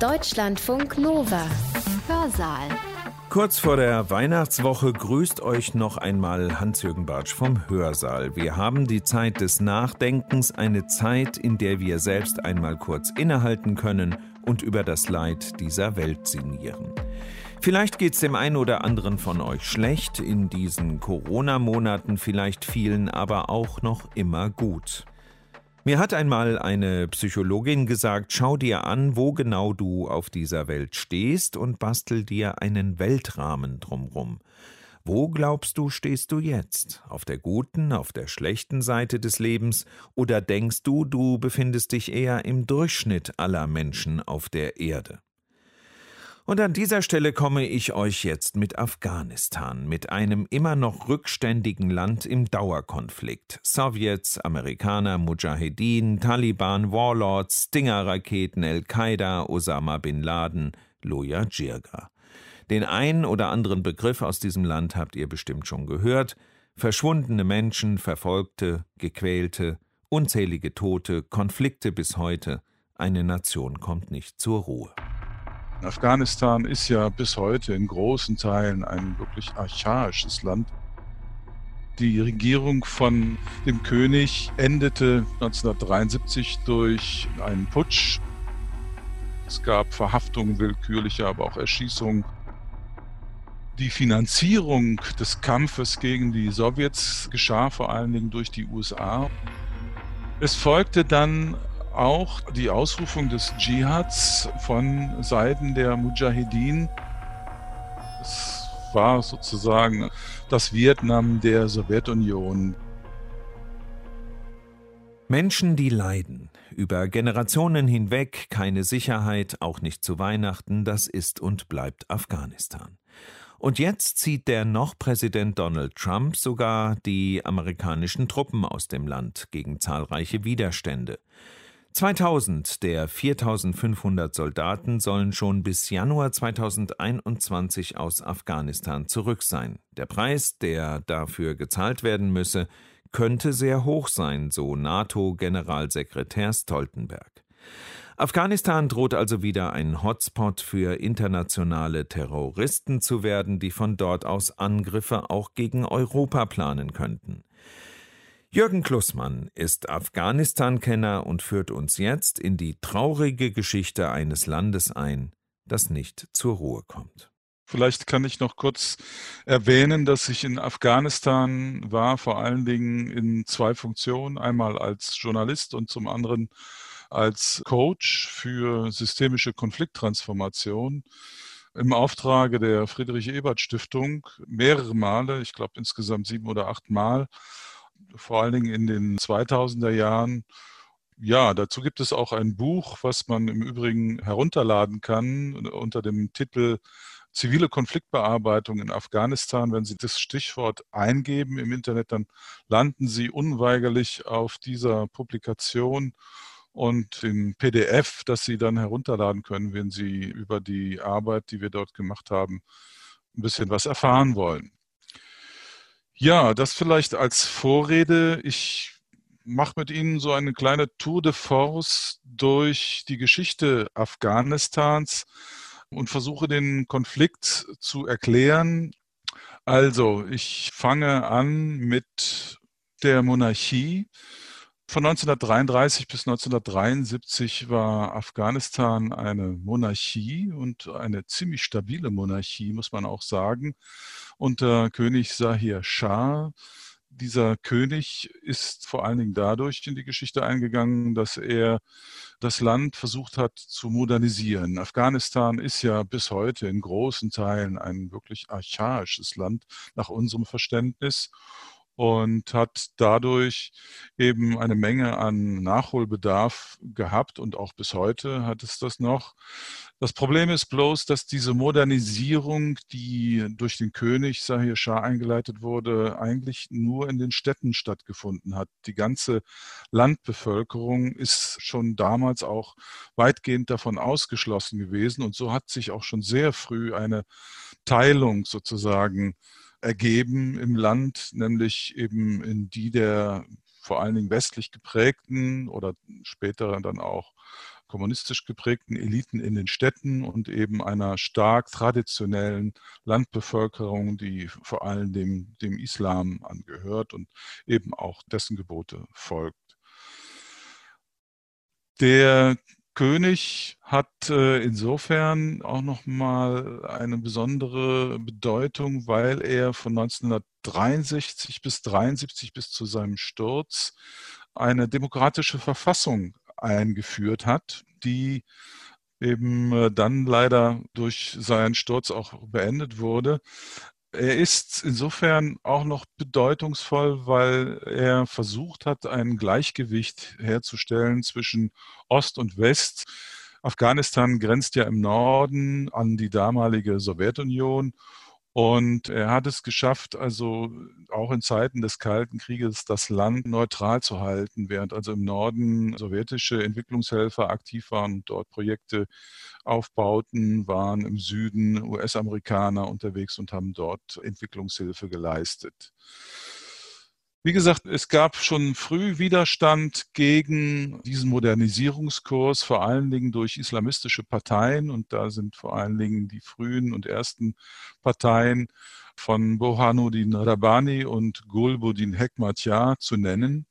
Deutschlandfunk Nova. Hörsaal. Kurz vor der Weihnachtswoche grüßt euch noch einmal Hans-Jürgen Bartsch vom Hörsaal. Wir haben die Zeit des Nachdenkens, eine Zeit, in der wir selbst einmal kurz innehalten können und über das Leid dieser Welt sinnieren. Vielleicht geht es dem einen oder anderen von euch schlecht in diesen Corona-Monaten, vielleicht vielen aber auch noch immer gut. Mir hat einmal eine Psychologin gesagt, schau dir an, wo genau du auf dieser Welt stehst und bastel dir einen Weltrahmen drumrum. Wo glaubst du, stehst du jetzt? Auf der guten, auf der schlechten Seite des Lebens? Oder denkst du, du befindest dich eher im Durchschnitt aller Menschen auf der Erde? Und an dieser Stelle komme ich euch jetzt mit Afghanistan, mit einem immer noch rückständigen Land im Dauerkonflikt. Sowjets, Amerikaner, Mujahedin, Taliban, Warlords, Stinger-Raketen, Al-Qaida, Osama bin Laden, Loya Jirga. Den ein oder anderen Begriff aus diesem Land habt ihr bestimmt schon gehört. Verschwundene Menschen, Verfolgte, Gequälte, unzählige Tote, Konflikte bis heute. Eine Nation kommt nicht zur Ruhe. Afghanistan ist ja bis heute in großen Teilen ein wirklich archaisches Land. Die Regierung von dem König endete 1973 durch einen Putsch. Es gab Verhaftungen willkürliche, aber auch Erschießungen. Die Finanzierung des Kampfes gegen die Sowjets geschah vor allen Dingen durch die USA. Es folgte dann auch die Ausrufung des Dschihads von Seiten der Mujahedin. Es war sozusagen das Vietnam der Sowjetunion. Menschen, die leiden, über Generationen hinweg keine Sicherheit, auch nicht zu Weihnachten, das ist und bleibt Afghanistan. Und jetzt zieht der noch Präsident Donald Trump sogar die amerikanischen Truppen aus dem Land gegen zahlreiche Widerstände. 2000 der 4500 Soldaten sollen schon bis Januar 2021 aus Afghanistan zurück sein. Der Preis, der dafür gezahlt werden müsse, könnte sehr hoch sein, so NATO-Generalsekretär Stoltenberg. Afghanistan droht also wieder ein Hotspot für internationale Terroristen zu werden, die von dort aus Angriffe auch gegen Europa planen könnten. Jürgen Klussmann ist Afghanistan-Kenner und führt uns jetzt in die traurige Geschichte eines Landes ein, das nicht zur Ruhe kommt. Vielleicht kann ich noch kurz erwähnen, dass ich in Afghanistan war, vor allen Dingen in zwei Funktionen. Einmal als Journalist und zum anderen als Coach für systemische Konflikttransformation im Auftrage der Friedrich-Ebert-Stiftung mehrere Male, ich glaube insgesamt sieben oder acht Mal, vor allen Dingen in den 2000er Jahren. Ja, dazu gibt es auch ein Buch, was man im Übrigen herunterladen kann unter dem Titel Zivile Konfliktbearbeitung in Afghanistan. Wenn Sie das Stichwort eingeben im Internet, dann landen Sie unweigerlich auf dieser Publikation und im PDF, das Sie dann herunterladen können, wenn Sie über die Arbeit, die wir dort gemacht haben, ein bisschen was erfahren wollen. Ja, das vielleicht als Vorrede. Ich mache mit Ihnen so eine kleine Tour de force durch die Geschichte Afghanistans und versuche den Konflikt zu erklären. Also, ich fange an mit der Monarchie. Von 1933 bis 1973 war Afghanistan eine Monarchie und eine ziemlich stabile Monarchie, muss man auch sagen unter König Sahir Shah. Dieser König ist vor allen Dingen dadurch in die Geschichte eingegangen, dass er das Land versucht hat zu modernisieren. Afghanistan ist ja bis heute in großen Teilen ein wirklich archaisches Land nach unserem Verständnis und hat dadurch eben eine Menge an Nachholbedarf gehabt und auch bis heute hat es das noch. Das Problem ist bloß, dass diese Modernisierung, die durch den König Sahir Shah eingeleitet wurde, eigentlich nur in den Städten stattgefunden hat. Die ganze Landbevölkerung ist schon damals auch weitgehend davon ausgeschlossen gewesen und so hat sich auch schon sehr früh eine Teilung sozusagen ergeben im Land, nämlich eben in die der vor allen Dingen westlich geprägten oder später dann auch kommunistisch geprägten Eliten in den Städten und eben einer stark traditionellen Landbevölkerung, die vor allem dem, dem Islam angehört und eben auch dessen Gebote folgt. Der König hat äh, insofern auch nochmal eine besondere Bedeutung, weil er von 1963 bis 1973 bis zu seinem Sturz eine demokratische Verfassung eingeführt hat, die eben äh, dann leider durch seinen Sturz auch beendet wurde. Er ist insofern auch noch bedeutungsvoll, weil er versucht hat, ein Gleichgewicht herzustellen zwischen Ost und West. Afghanistan grenzt ja im Norden an die damalige Sowjetunion und er hat es geschafft, also auch in Zeiten des Kalten Krieges das Land neutral zu halten, während also im Norden sowjetische Entwicklungshelfer aktiv waren und dort Projekte aufbauten, waren im Süden US-Amerikaner unterwegs und haben dort Entwicklungshilfe geleistet. Wie gesagt, es gab schon früh Widerstand gegen diesen Modernisierungskurs, vor allen Dingen durch islamistische Parteien. Und da sind vor allen Dingen die frühen und ersten Parteien von Bohanuddin Rabbani und Gulbuddin Hekmatyar zu nennen.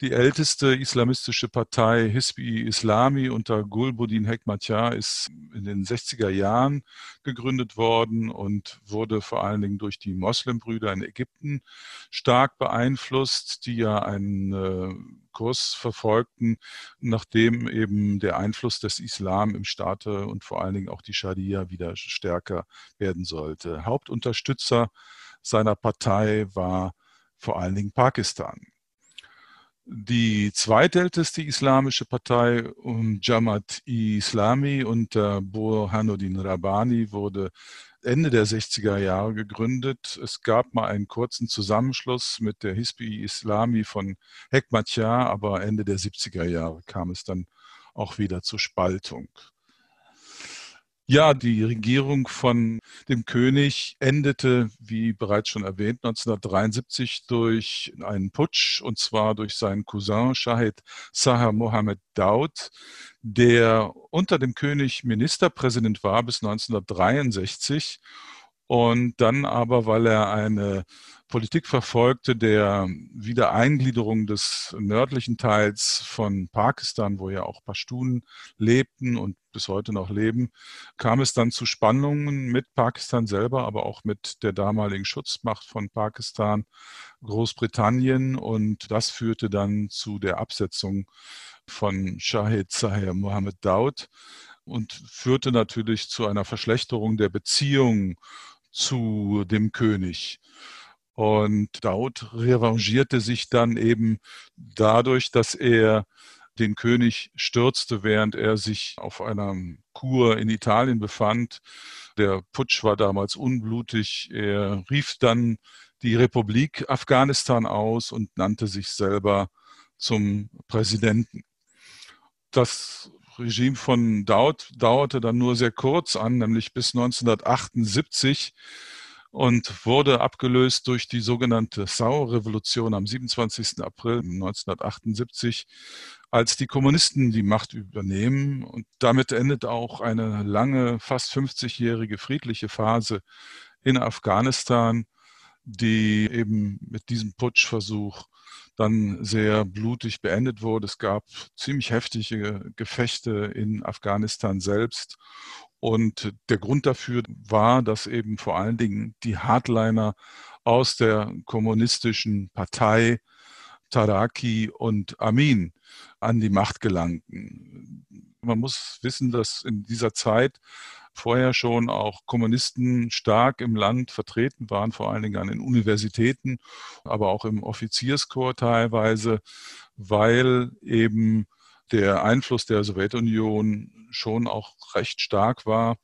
Die älteste islamistische Partei Hisbi Islami unter Gulbuddin Hekmatyar ist in den 60er Jahren gegründet worden und wurde vor allen Dingen durch die Moslembrüder in Ägypten stark beeinflusst, die ja einen äh, Kurs verfolgten, nachdem eben der Einfluss des Islam im Staate und vor allen Dingen auch die Scharia wieder stärker werden sollte. Hauptunterstützer seiner Partei war vor allen Dingen Pakistan. Die zweitälteste islamische Partei, um Jamaat Islami unter Burhanuddin Rabbani, wurde Ende der 60er Jahre gegründet. Es gab mal einen kurzen Zusammenschluss mit der Hisbi Islami von Hekmatyar, aber Ende der 70er Jahre kam es dann auch wieder zur Spaltung. Ja, die Regierung von dem König endete, wie bereits schon erwähnt, 1973 durch einen Putsch, und zwar durch seinen Cousin Shahid Sahar Mohammed Daud, der unter dem König Ministerpräsident war bis 1963 und dann aber, weil er eine Politik verfolgte der Wiedereingliederung des nördlichen Teils von Pakistan, wo ja auch Pashtunen lebten und bis heute noch leben, kam es dann zu Spannungen mit Pakistan selber, aber auch mit der damaligen Schutzmacht von Pakistan, Großbritannien. Und das führte dann zu der Absetzung von Shahid Zahir Mohammed Daud und führte natürlich zu einer Verschlechterung der Beziehungen zu dem König. Und Daud revanchierte sich dann eben dadurch, dass er den König stürzte, während er sich auf einer Kur in Italien befand. Der Putsch war damals unblutig. Er rief dann die Republik Afghanistan aus und nannte sich selber zum Präsidenten. Das Regime von Daud dauerte dann nur sehr kurz an, nämlich bis 1978 und wurde abgelöst durch die sogenannte Sau-Revolution am 27. April 1978, als die Kommunisten die Macht übernehmen. Und damit endet auch eine lange, fast 50-jährige friedliche Phase in Afghanistan, die eben mit diesem Putschversuch dann sehr blutig beendet wurde. Es gab ziemlich heftige Gefechte in Afghanistan selbst. Und der Grund dafür war, dass eben vor allen Dingen die Hardliner aus der kommunistischen Partei Taraki und Amin an die Macht gelangten. Man muss wissen, dass in dieser Zeit vorher schon auch Kommunisten stark im Land vertreten waren, vor allen Dingen an den Universitäten, aber auch im Offizierskorps teilweise, weil eben der Einfluss der Sowjetunion schon auch recht stark war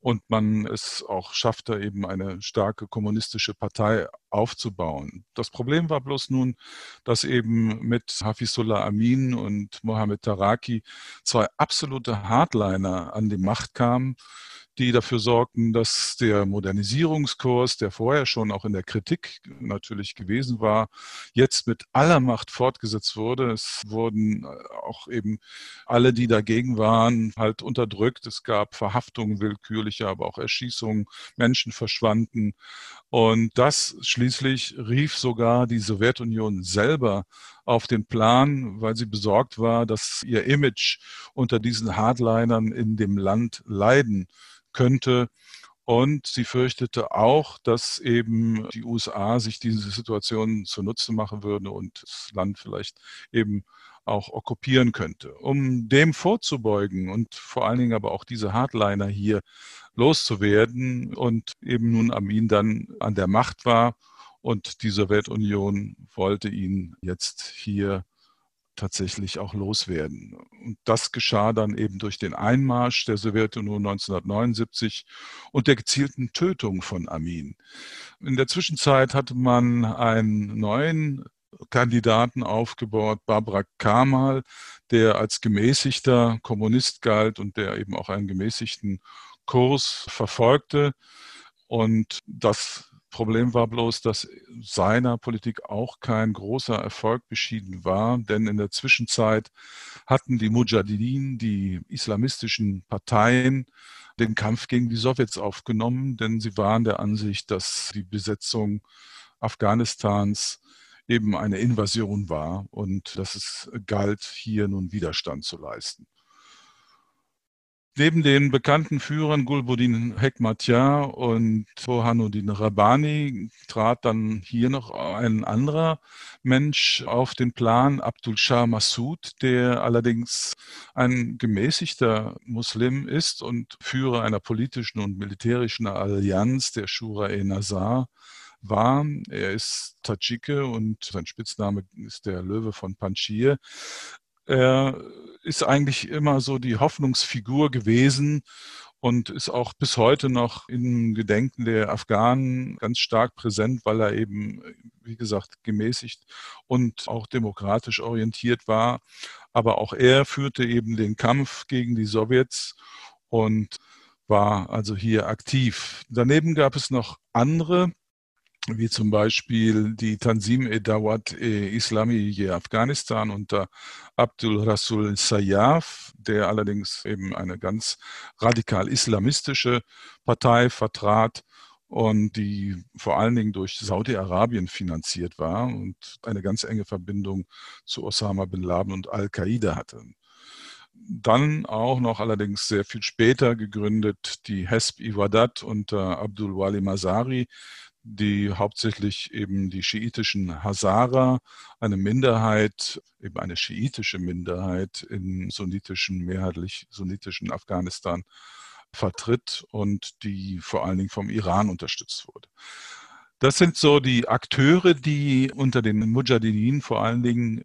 und man es auch schaffte, eben eine starke kommunistische Partei aufzubauen. Das Problem war bloß nun, dass eben mit Hafizullah Amin und Mohammed Taraki zwei absolute Hardliner an die Macht kamen, die dafür sorgten, dass der Modernisierungskurs, der vorher schon auch in der Kritik natürlich gewesen war, jetzt mit aller Macht fortgesetzt wurde. Es wurden auch eben alle, die dagegen waren, halt unterdrückt. Es gab Verhaftungen willkürliche, aber auch Erschießungen, Menschen verschwanden. Und das schließlich rief sogar die Sowjetunion selber auf den Plan, weil sie besorgt war, dass ihr Image unter diesen Hardlinern in dem Land leiden könnte. Und sie fürchtete auch, dass eben die USA sich diese Situation zunutze machen würde und das Land vielleicht eben auch okkupieren könnte. Um dem vorzubeugen und vor allen Dingen aber auch diese Hardliner hier loszuwerden und eben nun Amin dann an der Macht war und die Sowjetunion wollte ihn jetzt hier tatsächlich auch loswerden. Und das geschah dann eben durch den Einmarsch der Sowjetunion 1979 und der gezielten Tötung von Amin. In der Zwischenzeit hatte man einen neuen Kandidaten aufgebaut, Barbara Kamal, der als gemäßigter Kommunist galt und der eben auch einen gemäßigten Kurs verfolgte. Und das Problem war bloß, dass seiner Politik auch kein großer Erfolg beschieden war, denn in der Zwischenzeit hatten die Mujahideen, die islamistischen Parteien, den Kampf gegen die Sowjets aufgenommen, denn sie waren der Ansicht, dass die Besetzung Afghanistans eben eine Invasion war und dass es galt, hier nun Widerstand zu leisten. Neben den bekannten Führern Gulbuddin Hekmatyar und Burhanuddin Rabbani trat dann hier noch ein anderer Mensch auf den Plan, Abdul Shah Massoud, der allerdings ein gemäßigter Muslim ist und Führer einer politischen und militärischen Allianz der Shura-e-Nazar war. Er ist Tadschike und sein Spitzname ist der Löwe von Panjshir. Er ist eigentlich immer so die Hoffnungsfigur gewesen und ist auch bis heute noch im Gedenken der Afghanen ganz stark präsent, weil er eben, wie gesagt, gemäßigt und auch demokratisch orientiert war. Aber auch er führte eben den Kampf gegen die Sowjets und war also hier aktiv. Daneben gab es noch andere, wie zum Beispiel die Tanzim e Dawat e Islami je Afghanistan unter Abdul Rasul Sayyaf, der allerdings eben eine ganz radikal islamistische Partei vertrat und die vor allen Dingen durch Saudi-Arabien finanziert war und eine ganz enge Verbindung zu Osama bin Laden und Al-Qaida hatte. Dann auch noch allerdings sehr viel später gegründet die Hesb Iwadat unter Abdul Wali Mazari, die hauptsächlich eben die schiitischen Hazara, eine Minderheit, eben eine schiitische Minderheit in sunnitischen, mehrheitlich sunnitischen Afghanistan vertritt und die vor allen Dingen vom Iran unterstützt wurde. Das sind so die Akteure, die unter den Mujahideen vor allen Dingen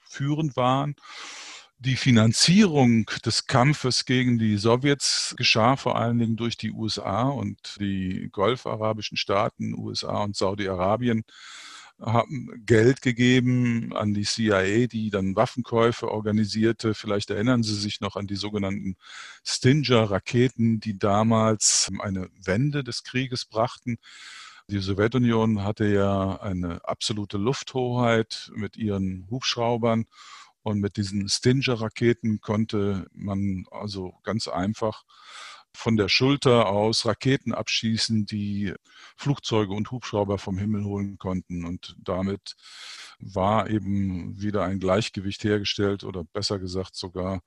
führend waren. Die Finanzierung des Kampfes gegen die Sowjets geschah vor allen Dingen durch die USA und die golfarabischen Staaten, USA und Saudi-Arabien, haben Geld gegeben an die CIA, die dann Waffenkäufe organisierte. Vielleicht erinnern Sie sich noch an die sogenannten Stinger-Raketen, die damals eine Wende des Krieges brachten. Die Sowjetunion hatte ja eine absolute Lufthoheit mit ihren Hubschraubern und mit diesen Stinger-Raketen konnte man also ganz einfach von der Schulter aus Raketen abschießen, die Flugzeuge und Hubschrauber vom Himmel holen konnten. Und damit war eben wieder ein Gleichgewicht hergestellt oder besser gesagt sogar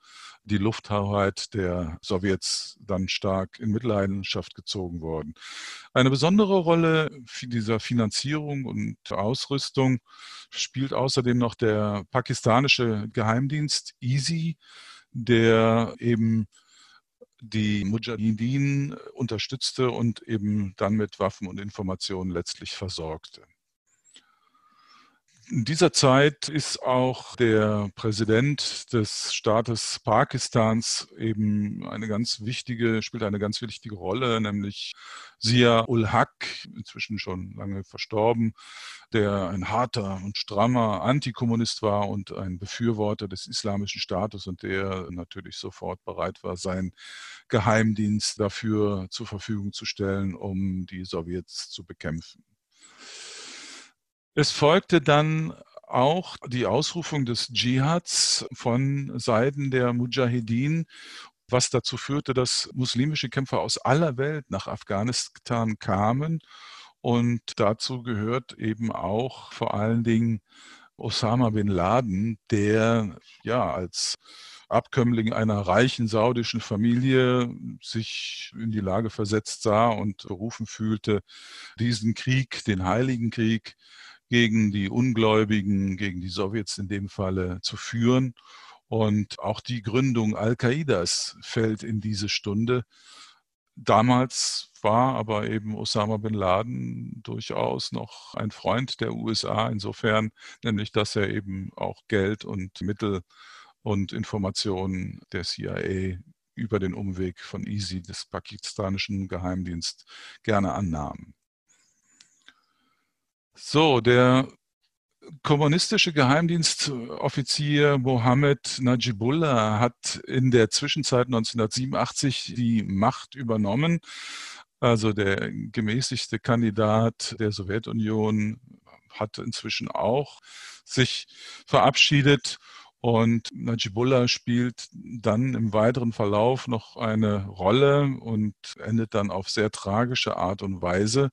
die Lufthoheit der Sowjets dann stark in Mitleidenschaft gezogen worden. Eine besondere Rolle dieser Finanzierung und Ausrüstung spielt außerdem noch der pakistanische Geheimdienst EASY, der eben die Mujahideen unterstützte und eben dann mit Waffen und Informationen letztlich versorgte. In dieser Zeit ist auch der Präsident des Staates Pakistans eben eine ganz wichtige, spielt eine ganz wichtige Rolle, nämlich Zia ul Haq, inzwischen schon lange verstorben, der ein harter und strammer Antikommunist war und ein Befürworter des islamischen Staates und der natürlich sofort bereit war, seinen Geheimdienst dafür zur Verfügung zu stellen, um die Sowjets zu bekämpfen. Es folgte dann auch die Ausrufung des Dschihads von Seiten der Mujahedin, was dazu führte, dass muslimische Kämpfer aus aller Welt nach Afghanistan kamen. Und dazu gehört eben auch vor allen Dingen Osama bin Laden, der ja als Abkömmling einer reichen saudischen Familie sich in die Lage versetzt sah und berufen fühlte, diesen Krieg, den Heiligen Krieg, gegen die Ungläubigen, gegen die Sowjets in dem Falle zu führen. Und auch die Gründung Al-Qaidas fällt in diese Stunde. Damals war aber eben Osama bin Laden durchaus noch ein Freund der USA, insofern nämlich, dass er eben auch Geld und Mittel und Informationen der CIA über den Umweg von ISI, des pakistanischen Geheimdienst, gerne annahm. So, der kommunistische Geheimdienstoffizier Mohammed Najibullah hat in der Zwischenzeit 1987 die Macht übernommen. Also der gemäßigte Kandidat der Sowjetunion hat inzwischen auch sich verabschiedet und Najibullah spielt dann im weiteren Verlauf noch eine Rolle und endet dann auf sehr tragische Art und Weise.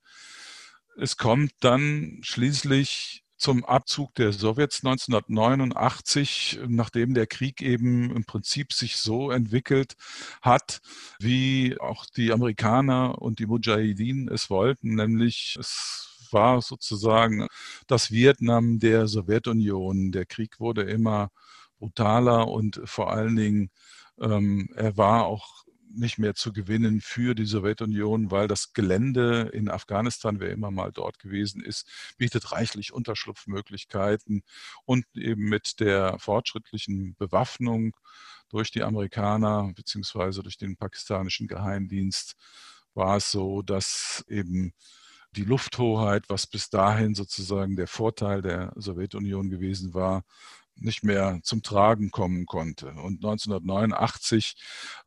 Es kommt dann schließlich zum Abzug der Sowjets 1989, nachdem der Krieg eben im Prinzip sich so entwickelt hat, wie auch die Amerikaner und die Mujahideen es wollten, nämlich es war sozusagen das Vietnam der Sowjetunion. Der Krieg wurde immer brutaler und vor allen Dingen ähm, er war auch nicht mehr zu gewinnen für die Sowjetunion, weil das Gelände in Afghanistan, wer immer mal dort gewesen ist, bietet reichlich Unterschlupfmöglichkeiten und eben mit der fortschrittlichen Bewaffnung durch die Amerikaner beziehungsweise durch den pakistanischen Geheimdienst war es so, dass eben die Lufthoheit, was bis dahin sozusagen der Vorteil der Sowjetunion gewesen war, nicht mehr zum Tragen kommen konnte. Und 1989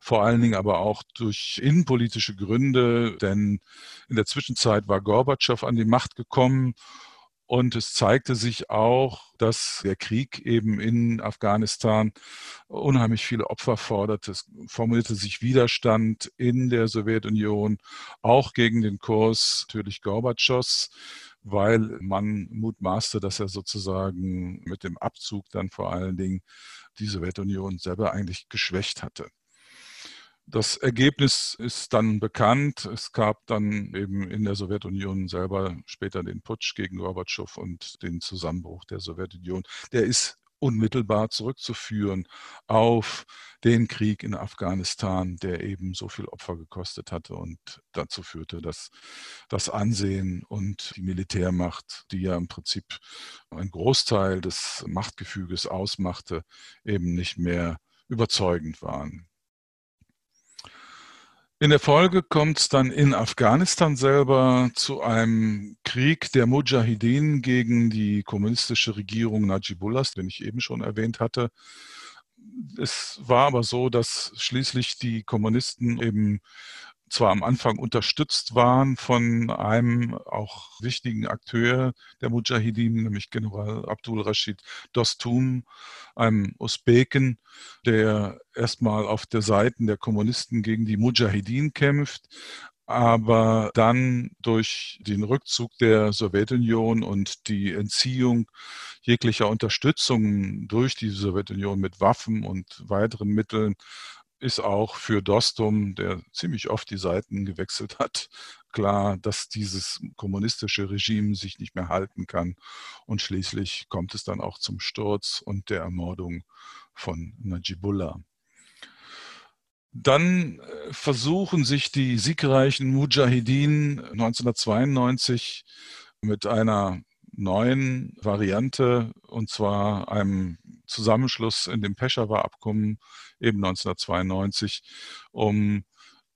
vor allen Dingen aber auch durch innenpolitische Gründe, denn in der Zwischenzeit war Gorbatschow an die Macht gekommen und es zeigte sich auch, dass der Krieg eben in Afghanistan unheimlich viele Opfer forderte. Es formulierte sich Widerstand in der Sowjetunion, auch gegen den Kurs natürlich Gorbatschows weil man mutmaßte, dass er sozusagen mit dem Abzug dann vor allen Dingen die Sowjetunion selber eigentlich geschwächt hatte. Das Ergebnis ist dann bekannt. Es gab dann eben in der Sowjetunion selber später den Putsch gegen Gorbatschow und den Zusammenbruch der Sowjetunion. Der ist unmittelbar zurückzuführen auf den Krieg in Afghanistan, der eben so viel Opfer gekostet hatte und dazu führte, dass das Ansehen und die Militärmacht, die ja im Prinzip ein Großteil des Machtgefüges ausmachte, eben nicht mehr überzeugend waren. In der Folge kommt es dann in Afghanistan selber zu einem Krieg der Mujahideen gegen die kommunistische Regierung Najibullahs, den ich eben schon erwähnt hatte. Es war aber so, dass schließlich die Kommunisten eben zwar am Anfang unterstützt waren von einem auch wichtigen Akteur der Mujahideen, nämlich General Abdul Rashid Dostum, einem Usbeken, der erstmal auf der Seite der Kommunisten gegen die Mujahideen kämpft, aber dann durch den Rückzug der Sowjetunion und die Entziehung jeglicher Unterstützung durch die Sowjetunion mit Waffen und weiteren Mitteln ist auch für Dostum, der ziemlich oft die Seiten gewechselt hat, klar, dass dieses kommunistische Regime sich nicht mehr halten kann. Und schließlich kommt es dann auch zum Sturz und der Ermordung von Najibullah. Dann äh, versuchen sich die siegreichen Mujahideen 1992 mit einer neuen Variante, und zwar einem Zusammenschluss in dem Peshawar-Abkommen eben 1992, um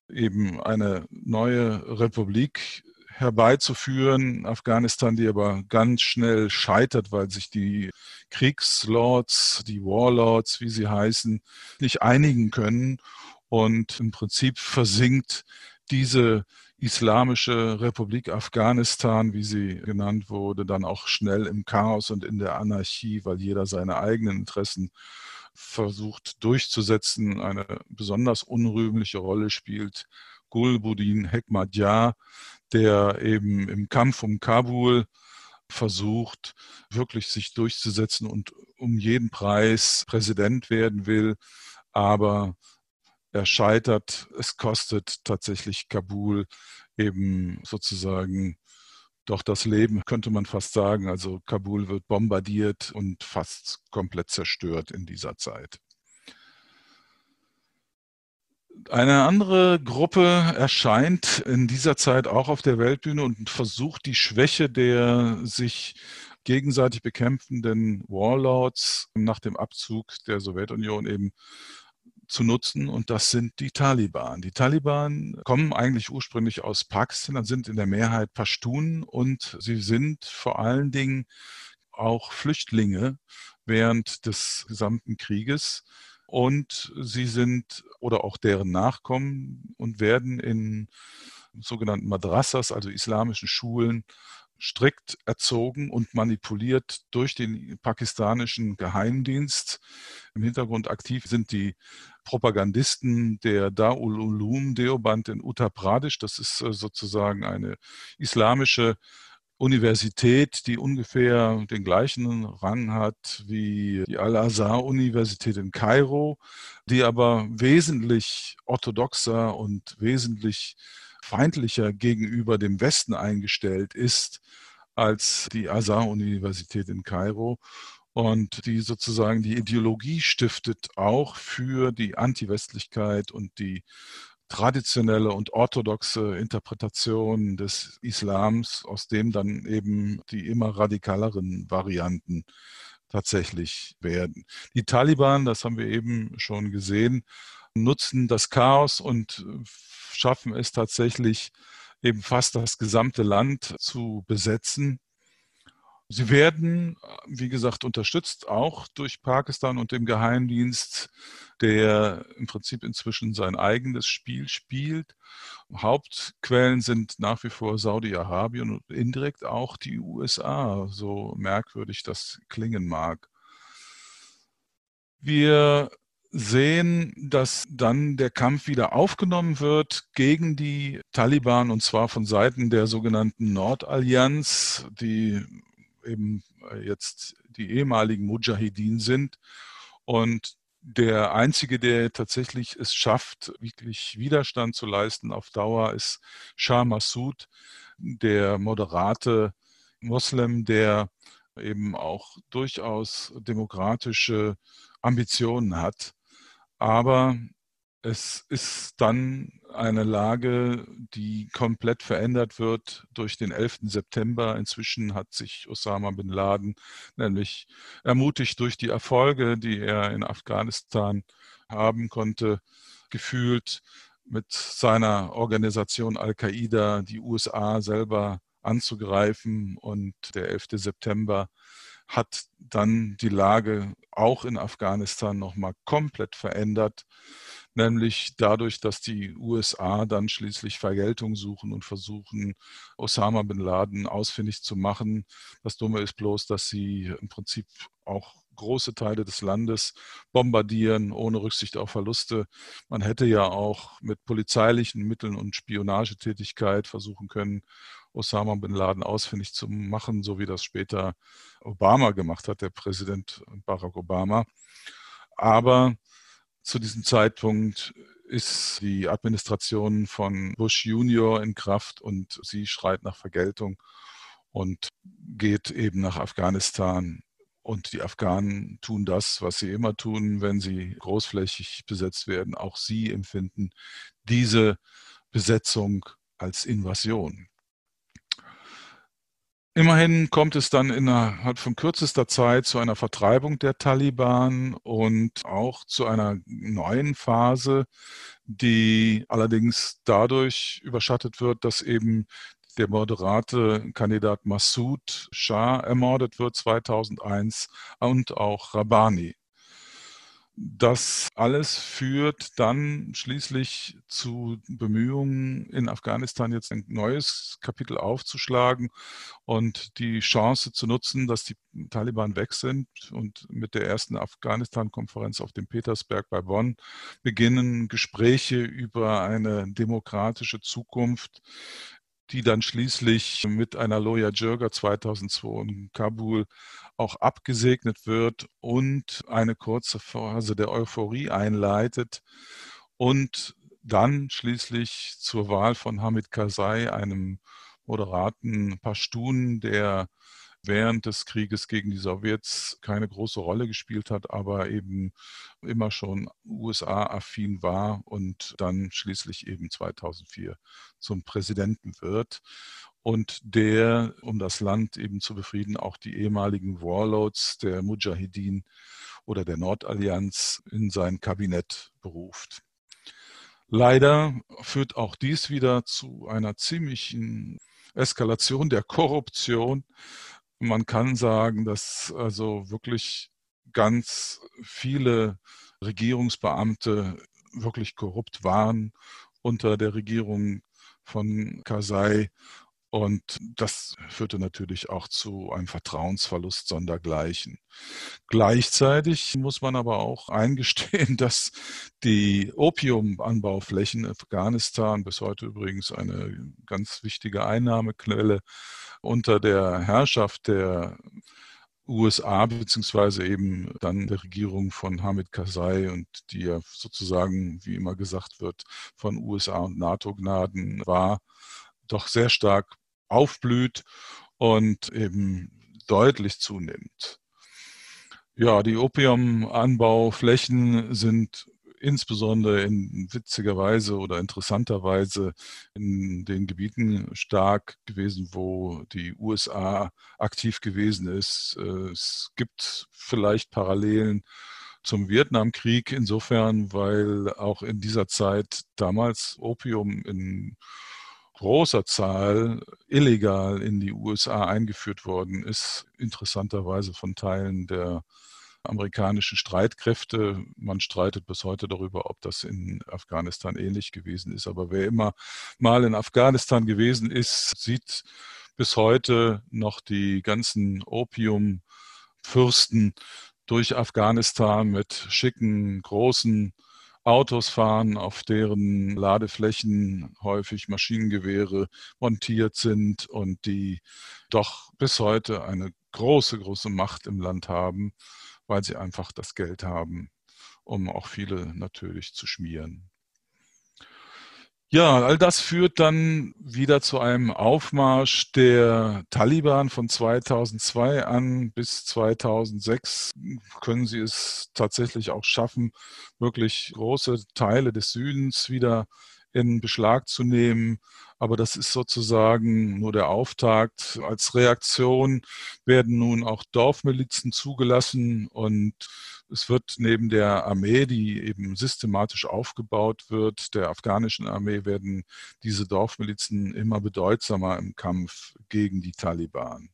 eben eine neue Republik herbeizuführen, Afghanistan, die aber ganz schnell scheitert, weil sich die Kriegslords, die Warlords, wie sie heißen, nicht einigen können und im Prinzip versinkt diese Islamische Republik Afghanistan, wie sie genannt wurde, dann auch schnell im Chaos und in der Anarchie, weil jeder seine eigenen Interessen versucht durchzusetzen, eine besonders unrühmliche Rolle spielt. Gulbuddin Hekmatyar, der eben im Kampf um Kabul versucht, wirklich sich durchzusetzen und um jeden Preis Präsident werden will, aber er scheitert. Es kostet tatsächlich Kabul eben sozusagen doch das Leben, könnte man fast sagen. Also Kabul wird bombardiert und fast komplett zerstört in dieser Zeit. Eine andere Gruppe erscheint in dieser Zeit auch auf der Weltbühne und versucht die Schwäche der sich gegenseitig bekämpfenden Warlords nach dem Abzug der Sowjetunion eben zu nutzen und das sind die Taliban. Die Taliban kommen eigentlich ursprünglich aus Pakistan, sind in der Mehrheit Pashtun und sie sind vor allen Dingen auch Flüchtlinge während des gesamten Krieges und sie sind oder auch deren Nachkommen und werden in sogenannten Madrassas, also islamischen Schulen, strikt erzogen und manipuliert durch den pakistanischen Geheimdienst. Im Hintergrund aktiv sind die Propagandisten der Daul Ulum Deoband in Uttar Pradesh. Das ist äh, sozusagen eine islamische Universität, die ungefähr den gleichen Rang hat wie die Al-Azhar-Universität in Kairo, die aber wesentlich orthodoxer und wesentlich feindlicher gegenüber dem Westen eingestellt ist als die Azhar-Universität in Kairo und die sozusagen die Ideologie stiftet auch für die Antiwestlichkeit und die traditionelle und orthodoxe Interpretation des Islams, aus dem dann eben die immer radikaleren Varianten tatsächlich werden. Die Taliban, das haben wir eben schon gesehen, nutzen das Chaos und schaffen es tatsächlich, eben fast das gesamte Land zu besetzen Sie werden, wie gesagt, unterstützt auch durch Pakistan und dem Geheimdienst, der im Prinzip inzwischen sein eigenes Spiel spielt. Hauptquellen sind nach wie vor Saudi-Arabien und indirekt auch die USA, so merkwürdig das klingen mag. Wir sehen, dass dann der Kampf wieder aufgenommen wird gegen die Taliban und zwar von Seiten der sogenannten Nordallianz, die eben jetzt die ehemaligen Mujahideen sind. Und der Einzige, der tatsächlich es schafft, wirklich Widerstand zu leisten auf Dauer, ist Shah Massoud, der moderate Moslem, der eben auch durchaus demokratische Ambitionen hat. Aber es ist dann eine Lage, die komplett verändert wird durch den 11. September. Inzwischen hat sich Osama bin Laden nämlich ermutigt durch die Erfolge, die er in Afghanistan haben konnte, gefühlt mit seiner Organisation Al-Qaida die USA selber anzugreifen. Und der 11. September hat dann die Lage auch in Afghanistan nochmal komplett verändert nämlich dadurch, dass die USA dann schließlich Vergeltung suchen und versuchen, Osama bin Laden ausfindig zu machen. Das Dumme ist bloß, dass sie im Prinzip auch große Teile des Landes bombardieren, ohne Rücksicht auf Verluste. Man hätte ja auch mit polizeilichen Mitteln und Spionagetätigkeit versuchen können, Osama bin Laden ausfindig zu machen, so wie das später Obama gemacht hat, der Präsident Barack Obama. Aber zu diesem Zeitpunkt ist die Administration von Bush Junior in Kraft und sie schreit nach Vergeltung und geht eben nach Afghanistan. Und die Afghanen tun das, was sie immer tun, wenn sie großflächig besetzt werden. Auch sie empfinden diese Besetzung als Invasion. Immerhin kommt es dann innerhalb von kürzester Zeit zu einer Vertreibung der Taliban und auch zu einer neuen Phase, die allerdings dadurch überschattet wird, dass eben der moderate Kandidat Massoud Shah ermordet wird 2001 und auch Rabbani. Das alles führt dann schließlich zu Bemühungen, in Afghanistan jetzt ein neues Kapitel aufzuschlagen und die Chance zu nutzen, dass die Taliban weg sind und mit der ersten Afghanistan-Konferenz auf dem Petersberg bei Bonn beginnen Gespräche über eine demokratische Zukunft die dann schließlich mit einer Loya Jirga 2002 in Kabul auch abgesegnet wird und eine kurze Phase der Euphorie einleitet und dann schließlich zur Wahl von Hamid Karzai, einem moderaten Pashtun, der während des Krieges gegen die Sowjets keine große Rolle gespielt hat, aber eben immer schon USA-affin war und dann schließlich eben 2004 zum Präsidenten wird und der, um das Land eben zu befrieden, auch die ehemaligen Warlords der Mujahideen oder der Nordallianz in sein Kabinett beruft. Leider führt auch dies wieder zu einer ziemlichen Eskalation der Korruption, man kann sagen, dass also wirklich ganz viele Regierungsbeamte wirklich korrupt waren unter der Regierung von Karzai. Und das führte natürlich auch zu einem Vertrauensverlust sondergleichen. Gleichzeitig muss man aber auch eingestehen, dass die Opiumanbauflächen in Afghanistan bis heute übrigens eine ganz wichtige Einnahmequelle unter der Herrschaft der USA beziehungsweise eben dann der Regierung von Hamid Karzai und die ja sozusagen, wie immer gesagt wird, von USA und NATO-Gnaden war, doch sehr stark aufblüht und eben deutlich zunimmt. Ja, die Opiumanbauflächen sind insbesondere in witziger Weise oder interessanter Weise in den Gebieten stark gewesen, wo die USA aktiv gewesen ist. Es gibt vielleicht Parallelen zum Vietnamkrieg insofern, weil auch in dieser Zeit damals Opium in großer Zahl illegal in die USA eingeführt worden ist, interessanterweise von Teilen der amerikanischen Streitkräfte. Man streitet bis heute darüber, ob das in Afghanistan ähnlich gewesen ist. Aber wer immer mal in Afghanistan gewesen ist, sieht bis heute noch die ganzen Opiumfürsten durch Afghanistan mit schicken, großen Autos fahren, auf deren Ladeflächen häufig Maschinengewehre montiert sind und die doch bis heute eine große, große Macht im Land haben weil sie einfach das Geld haben, um auch viele natürlich zu schmieren. Ja, all das führt dann wieder zu einem Aufmarsch der Taliban von 2002 an bis 2006. Können sie es tatsächlich auch schaffen, wirklich große Teile des Südens wieder in Beschlag zu nehmen. Aber das ist sozusagen nur der Auftakt. Als Reaktion werden nun auch Dorfmilizen zugelassen und es wird neben der Armee, die eben systematisch aufgebaut wird, der afghanischen Armee, werden diese Dorfmilizen immer bedeutsamer im Kampf gegen die Taliban.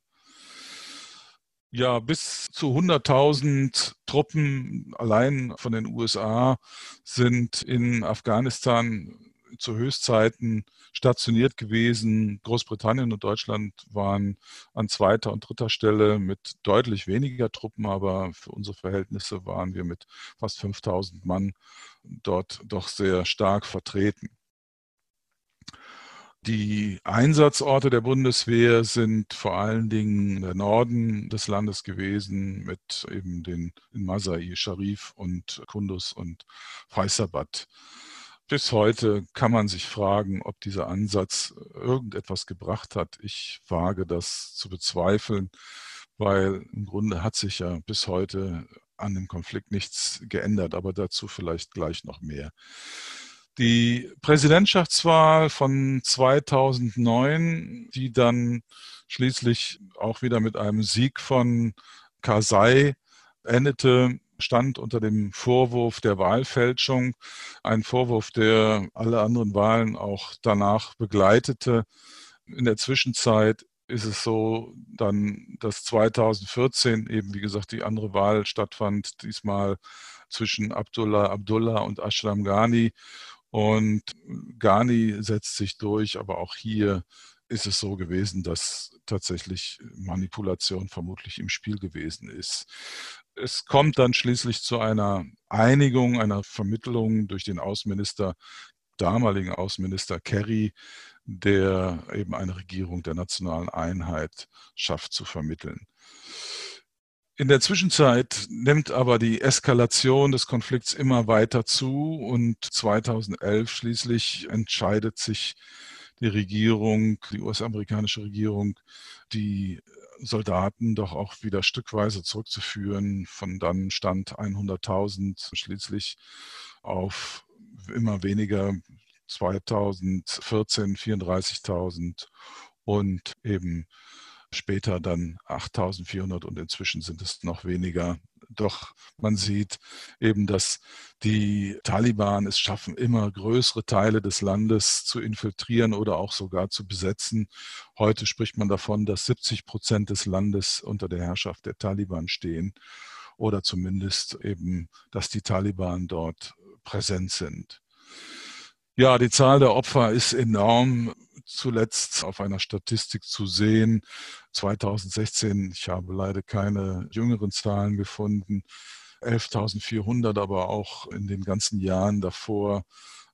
Ja, bis zu 100.000 Truppen allein von den USA sind in Afghanistan zu Höchstzeiten stationiert gewesen. Großbritannien und Deutschland waren an zweiter und dritter Stelle mit deutlich weniger Truppen, aber für unsere Verhältnisse waren wir mit fast 5000 Mann dort doch sehr stark vertreten. Die Einsatzorte der Bundeswehr sind vor allen Dingen der Norden des Landes gewesen, mit eben den in Masai, Sharif und Kundus und Faisabad. Bis heute kann man sich fragen, ob dieser Ansatz irgendetwas gebracht hat. Ich wage das zu bezweifeln, weil im Grunde hat sich ja bis heute an dem Konflikt nichts geändert, aber dazu vielleicht gleich noch mehr. Die Präsidentschaftswahl von 2009, die dann schließlich auch wieder mit einem Sieg von Karzai endete, stand unter dem Vorwurf der Wahlfälschung. Ein Vorwurf, der alle anderen Wahlen auch danach begleitete. In der Zwischenzeit ist es so dann, dass 2014 eben, wie gesagt, die andere Wahl stattfand, diesmal zwischen Abdullah Abdullah und Ashram Ghani. Und Ghani setzt sich durch, aber auch hier ist es so gewesen, dass tatsächlich Manipulation vermutlich im Spiel gewesen ist. Es kommt dann schließlich zu einer Einigung, einer Vermittlung durch den Außenminister, damaligen Außenminister Kerry, der eben eine Regierung der nationalen Einheit schafft zu vermitteln. In der Zwischenzeit nimmt aber die Eskalation des Konflikts immer weiter zu und 2011 schließlich entscheidet sich die Regierung, die US-amerikanische Regierung, die Soldaten doch auch wieder stückweise zurückzuführen. Von dann stand 100.000 schließlich auf immer weniger 2014 34.000 und eben später dann 8.400 und inzwischen sind es noch weniger. Doch man sieht eben, dass die Taliban es schaffen, immer größere Teile des Landes zu infiltrieren oder auch sogar zu besetzen. Heute spricht man davon, dass 70 Prozent des Landes unter der Herrschaft der Taliban stehen oder zumindest eben, dass die Taliban dort präsent sind. Ja, die Zahl der Opfer ist enorm. Zuletzt auf einer Statistik zu sehen. 2016, ich habe leider keine jüngeren Zahlen gefunden, 11.400, aber auch in den ganzen Jahren davor.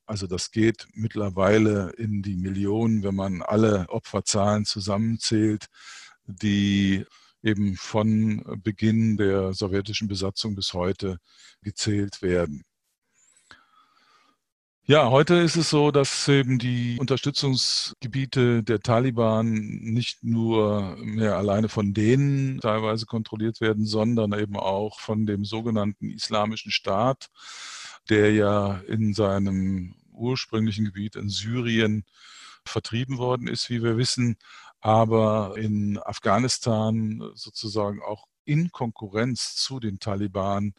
Also das geht mittlerweile in die Millionen, wenn man alle Opferzahlen zusammenzählt, die eben von Beginn der sowjetischen Besatzung bis heute gezählt werden. Ja, heute ist es so, dass eben die Unterstützungsgebiete der Taliban nicht nur mehr alleine von denen teilweise kontrolliert werden, sondern eben auch von dem sogenannten Islamischen Staat, der ja in seinem ursprünglichen Gebiet in Syrien vertrieben worden ist, wie wir wissen, aber in Afghanistan sozusagen auch in Konkurrenz zu den Taliban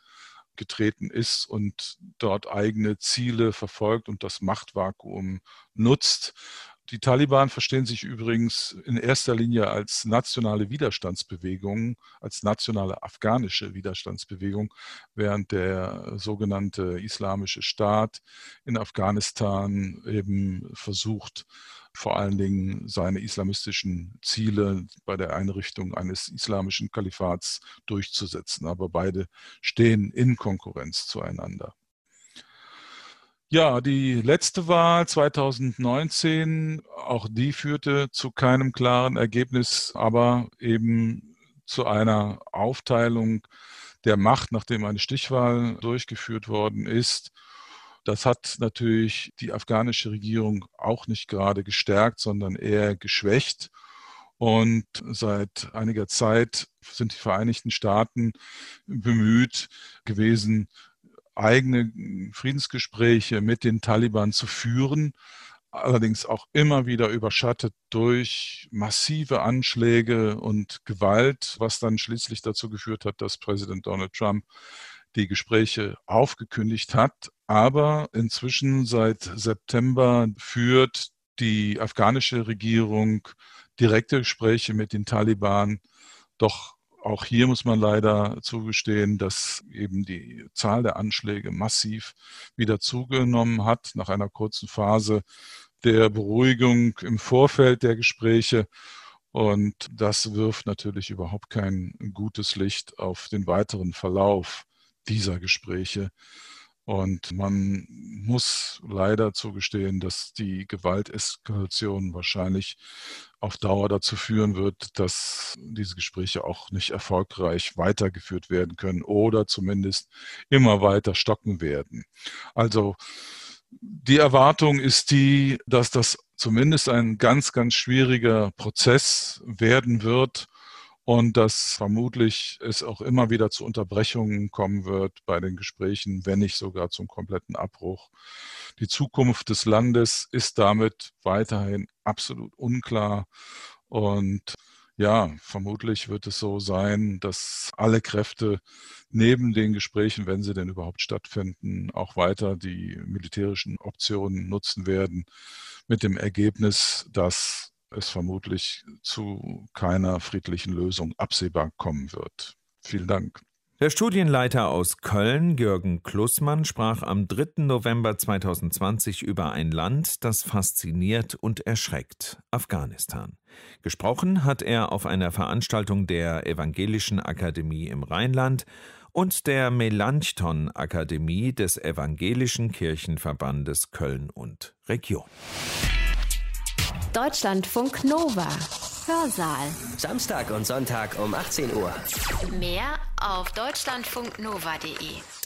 getreten ist und dort eigene Ziele verfolgt und das Machtvakuum nutzt. Die Taliban verstehen sich übrigens in erster Linie als nationale Widerstandsbewegung, als nationale afghanische Widerstandsbewegung, während der sogenannte Islamische Staat in Afghanistan eben versucht, vor allen Dingen seine islamistischen Ziele bei der Einrichtung eines islamischen Kalifats durchzusetzen. Aber beide stehen in Konkurrenz zueinander. Ja, die letzte Wahl 2019, auch die führte zu keinem klaren Ergebnis, aber eben zu einer Aufteilung der Macht, nachdem eine Stichwahl durchgeführt worden ist. Das hat natürlich die afghanische Regierung auch nicht gerade gestärkt, sondern eher geschwächt. Und seit einiger Zeit sind die Vereinigten Staaten bemüht gewesen, eigene Friedensgespräche mit den Taliban zu führen, allerdings auch immer wieder überschattet durch massive Anschläge und Gewalt, was dann schließlich dazu geführt hat, dass Präsident Donald Trump die Gespräche aufgekündigt hat. Aber inzwischen seit September führt die afghanische Regierung direkte Gespräche mit den Taliban. Doch auch hier muss man leider zugestehen, dass eben die Zahl der Anschläge massiv wieder zugenommen hat nach einer kurzen Phase der Beruhigung im Vorfeld der Gespräche. Und das wirft natürlich überhaupt kein gutes Licht auf den weiteren Verlauf dieser Gespräche. Und man muss leider zugestehen, dass die Gewalteskalation wahrscheinlich auf Dauer dazu führen wird, dass diese Gespräche auch nicht erfolgreich weitergeführt werden können oder zumindest immer weiter stocken werden. Also die Erwartung ist die, dass das zumindest ein ganz, ganz schwieriger Prozess werden wird und dass vermutlich es auch immer wieder zu Unterbrechungen kommen wird bei den Gesprächen, wenn nicht sogar zum kompletten Abbruch. Die Zukunft des Landes ist damit weiterhin absolut unklar und ja, vermutlich wird es so sein, dass alle Kräfte neben den Gesprächen, wenn sie denn überhaupt stattfinden, auch weiter die militärischen Optionen nutzen werden, mit dem Ergebnis, dass es vermutlich zu keiner friedlichen Lösung absehbar kommen wird. Vielen Dank. Der Studienleiter aus Köln, Jürgen Klussmann, sprach am 3. November 2020 über ein Land, das fasziniert und erschreckt, Afghanistan. Gesprochen hat er auf einer Veranstaltung der Evangelischen Akademie im Rheinland und der Melanchthon Akademie des Evangelischen Kirchenverbandes Köln und Region. Deutschlandfunk Nova. Hörsaal. Samstag und Sonntag um 18 Uhr. Mehr auf deutschlandfunknova.de.